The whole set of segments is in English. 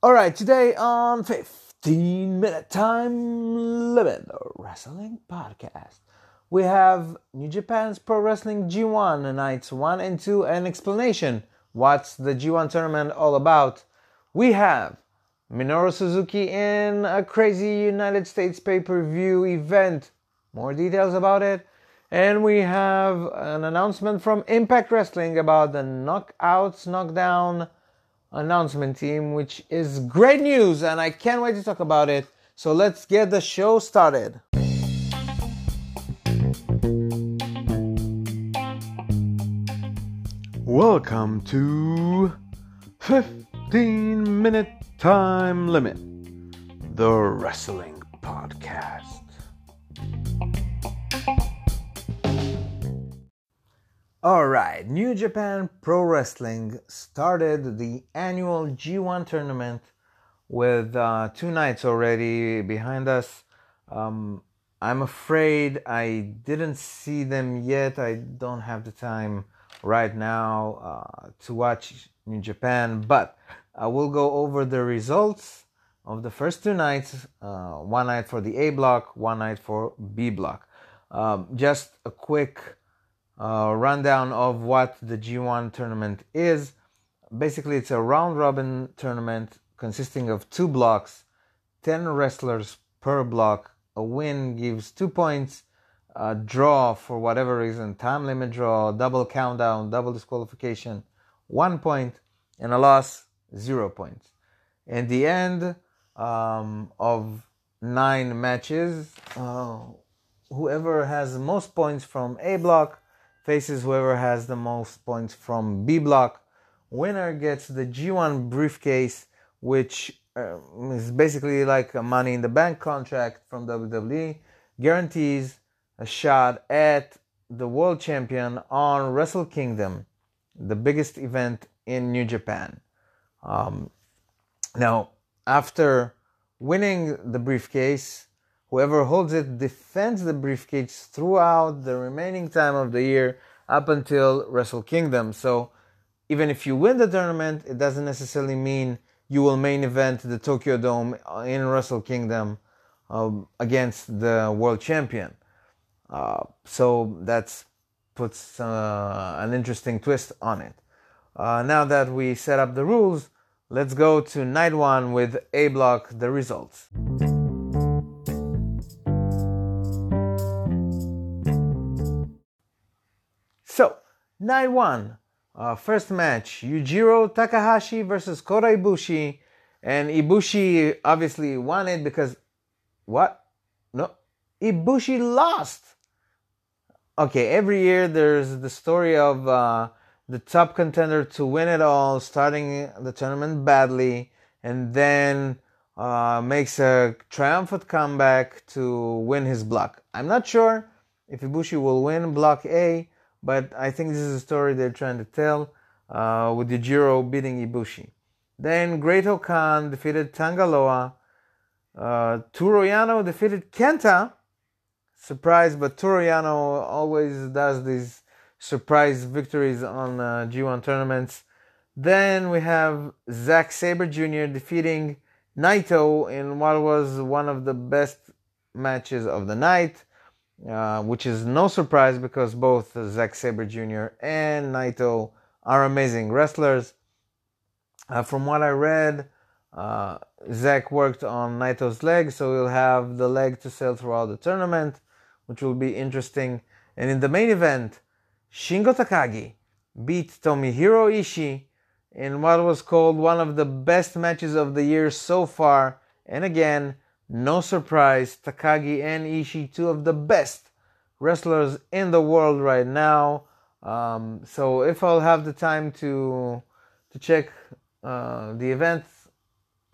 All right, today on 15 Minute Time Limit, the Wrestling Podcast, we have New Japan's Pro Wrestling G1 nights 1 and 2, and explanation. What's the G1 tournament all about? We have Minoru Suzuki in a crazy United States pay per view event. More details about it. And we have an announcement from Impact Wrestling about the Knockouts Knockdown announcement team, which is great news, and I can't wait to talk about it. So let's get the show started. Welcome to 15 Minute Time Limit, the Wrestling Podcast. All right, New Japan Pro Wrestling started the annual G1 tournament with uh, two nights already behind us. Um, I'm afraid I didn't see them yet. I don't have the time right now uh, to watch New Japan, but I will go over the results of the first two nights uh, one night for the A block, one night for B block. Um, just a quick uh, rundown of what the G1 tournament is. Basically, it's a round robin tournament consisting of two blocks, 10 wrestlers per block. A win gives two points, a draw for whatever reason, time limit draw, double countdown, double disqualification, one point, and a loss, zero points. In the end um, of nine matches, uh, whoever has most points from A block faces whoever has the most points from B block. Winner gets the G1 briefcase, which uh, is basically like a money in the bank contract from WWE, guarantees a shot at the world champion on Wrestle Kingdom, the biggest event in New Japan. Um, now, after winning the briefcase, Whoever holds it defends the briefcase throughout the remaining time of the year up until Wrestle Kingdom. So even if you win the tournament, it doesn't necessarily mean you will main event the Tokyo Dome in Wrestle Kingdom um, against the world champion. Uh, so that puts uh, an interesting twist on it. Uh, now that we set up the rules, let's go to night one with A block the results. Night one, uh, first match Yujiro Takahashi versus Kota Ibushi. And Ibushi obviously won it because what? No, Ibushi lost. Okay, every year there's the story of uh, the top contender to win it all, starting the tournament badly, and then uh, makes a triumphant comeback to win his block. I'm not sure if Ibushi will win block A, but I think this is a story they're trying to tell uh, with Yujiro beating Ibushi. Then Great-O-Khan defeated Tanga Loa. Uh, Toru Yano defeated Kenta. Surprise, but Toru Yano always does these surprise victories on uh, G1 tournaments. Then we have Zack Sabre Jr. defeating Naito in what was one of the best matches of the night. Uh, which is no surprise because both Zack Sabre Jr. and Naito are amazing wrestlers. Uh, from what I read, uh, Zack worked on Naito's leg, so he'll have the leg to sell throughout the tournament, which will be interesting. And in the main event, Shingo Takagi beat Tomohiro Ishii in what was called one of the best matches of the year so far. And again, no surprise, Takagi and Ishii, two of the best wrestlers in the world right now. Um, so if I'll have the time to to check uh, the event,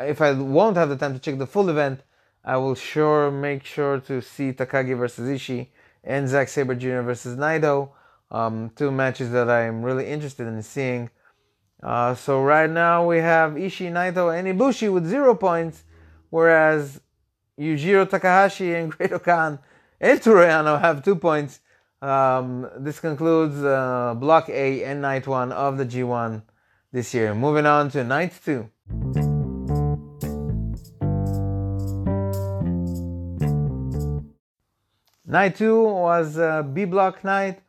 if I won't have the time to check the full event, I will sure make sure to see Takagi versus Ishii and Zack Sabre Jr. versus Naito. Um, two matches that I'm really interested in seeing. Uh, so right now we have Ishii, Naito, and Ibushi with zero points, whereas Yujiro Takahashi and Great-O-Khan and Toru Yano have two points. Um, this concludes uh, Block A and Night 1 of the G1 this year. Moving on to Night 2. Night 2 was uh, B Block night.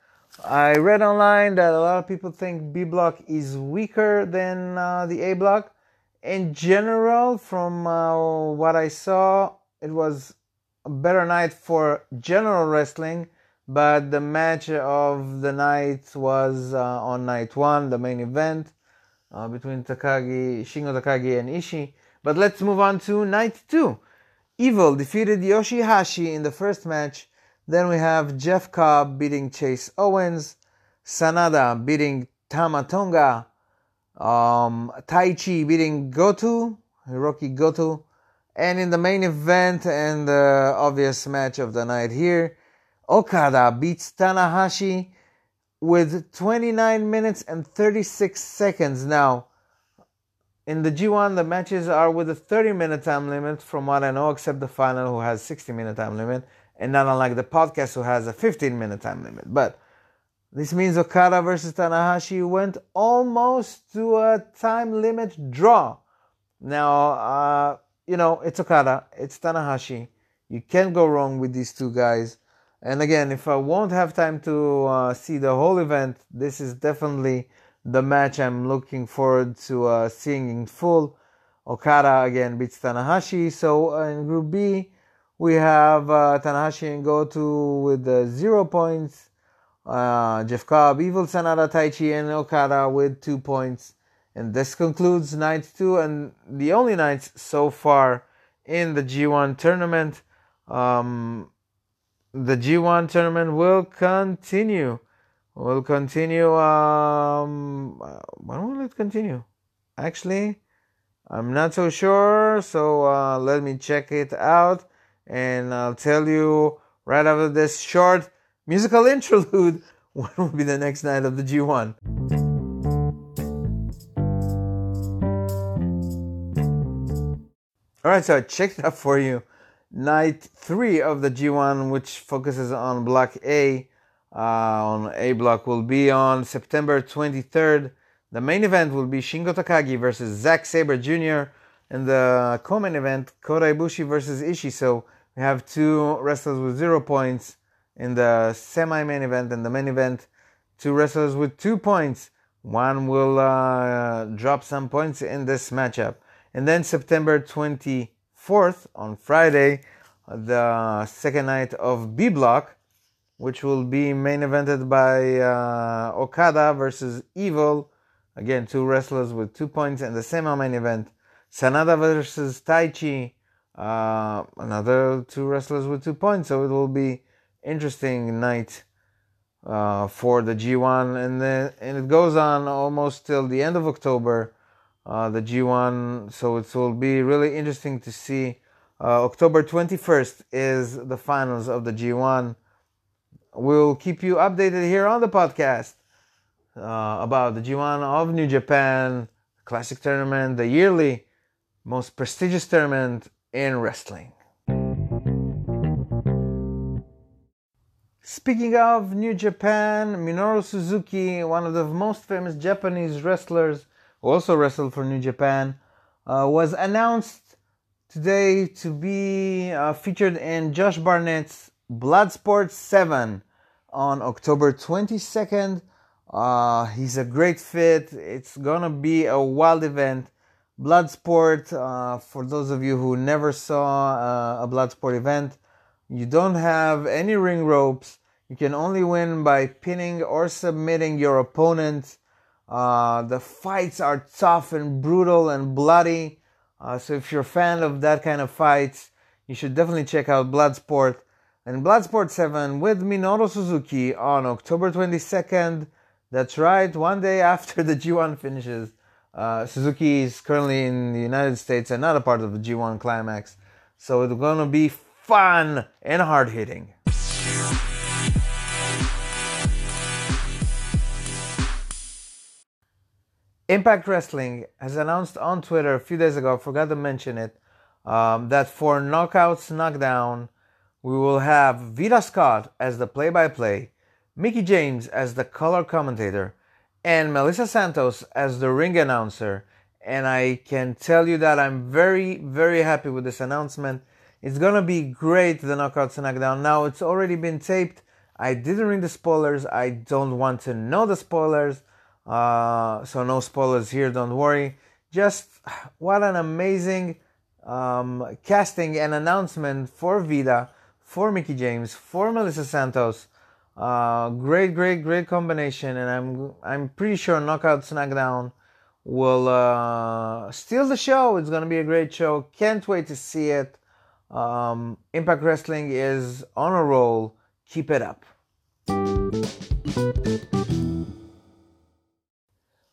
I read online that a lot of people think B Block is weaker than uh, the A Block. In general, from uh, what I saw, it was a better night for general wrestling, but the match of the night was uh, on night one, the main event uh, between Takagi, Shingo Takagi, and Ishii. But let's move on to night two. Evil defeated Yoshihashi in the first match. Then we have Jeff Cobb beating Chase Owens, Sanada beating Tama Tonga, um, Taichi beating Goto, Hiroki Goto, and in the main event and the obvious match of the night here, Okada beats Tanahashi with 29 minutes and 36 seconds. Now, in the G1, the matches are with a 30 minute time limit, from what I know, except the final, who has 60 minute time limit, and not unlike the podcast, who has a 15 minute time limit. But this means Okada versus Tanahashi went almost to a time limit draw. Now, uh, you know, it's Okada, it's Tanahashi. You can't go wrong with these two guys. And again, if I won't have time to uh, see the whole event, this is definitely the match I'm looking forward to uh, seeing in full. Okada again beats Tanahashi. So uh, in Group B, we have uh, Tanahashi and Goto with uh, zero points. Uh, Jeff Cobb, Evil Sanada, Taichi, and Okada with two points. And this concludes night two and the only nights so far in the G1 tournament. Um, the G1 tournament will continue. Will continue. Um, when will it continue? Actually, I'm not so sure. So uh, let me check it out, and I'll tell you right after this short musical interlude when will be the next night of the G1. All right, so I checked it up for you. Night three of the G1, which focuses on Block A, uh, on A block, will be on September 23rd. The main event will be Shingo Takagi versus Zack Sabre Jr. And the co-main event, Kota Ibushi versus Ishii. So we have two wrestlers with zero points in the semi-main event and the main event, two wrestlers with two points. One will uh, drop some points in this matchup. And then September 24th, on Friday, the second night of B Block, which will be main evented by uh, Okada versus Evil. Again, two wrestlers with two points in the semi-main event. Sanada versus Taichi. Uh, another two wrestlers with two points. So it will be interesting night uh, for the G1, and then and it goes on almost till the end of October. Uh, the G1, so it will be really interesting to see. Uh, October 21st is the finals of the G1. We'll keep you updated here on the podcast uh, about the G1 of New Japan Classic Tournament, the yearly most prestigious tournament in wrestling. Speaking of New Japan, Minoru Suzuki, one of the most famous Japanese wrestlers who also wrestled for New Japan, uh, was announced today to be uh, featured in Josh Barnett's Bloodsport 7 on October 22nd. Uh, he's a great fit. It's gonna be a wild event. Bloodsport, uh, for those of you who never saw uh, a Bloodsport event, you don't have any ring ropes. You can only win by pinning or submitting your opponent. Uh, the fights are tough and brutal and bloody. Uh, so if you're a fan of that kind of fights, you should definitely check out Bloodsport and Bloodsport 7 with Minoru Suzuki on October 22nd. That's right, one day after the G1 finishes. Uh, Suzuki is currently in the United States and not a part of the G1 climax. So it's going to be fun and hard hitting. Impact Wrestling has announced on Twitter a few days ago, I forgot to mention it, um, that for Knockouts Knockdown, we will have Veda Scott as the play by play, Mickie James as the color commentator, and Melissa Santos as the ring announcer. And I can tell you that I'm very, very happy with this announcement. It's gonna be great, the Knockout Knockdown. Now, it's already been taped. I didn't read the spoilers. I don't want to know the spoilers. Uh, so, no spoilers here, don't worry. Just what an amazing um, casting and announcement for Veda, for Mickie James, for Melissa Santos. Uh, great, great, great combination, and I'm I'm pretty sure Knockout SmackDown will uh, steal the show. It's gonna be a great show. Can't wait to see it. Um, Impact Wrestling is on a roll. Keep it up.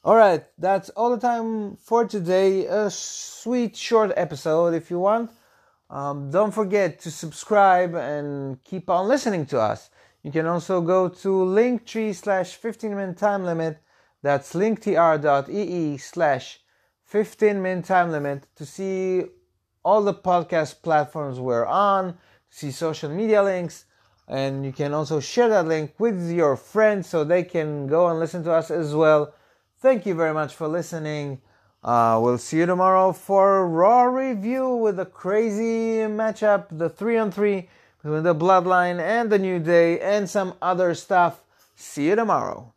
All right, that's all the time for today. A sweet short episode, if you want. Um, don't forget to subscribe and keep on listening to us. You can also go to linktree slash 15 minute time limit. That's linktr.ee slash 15 minute time limit to see all the podcast platforms we're on, see social media links, and you can also share that link with your friends so they can go and listen to us as well. Thank you very much for listening. Uh, we'll see you tomorrow for a Raw review with a crazy matchup, the three on three between the Bloodline and the New Day and some other stuff. See you tomorrow.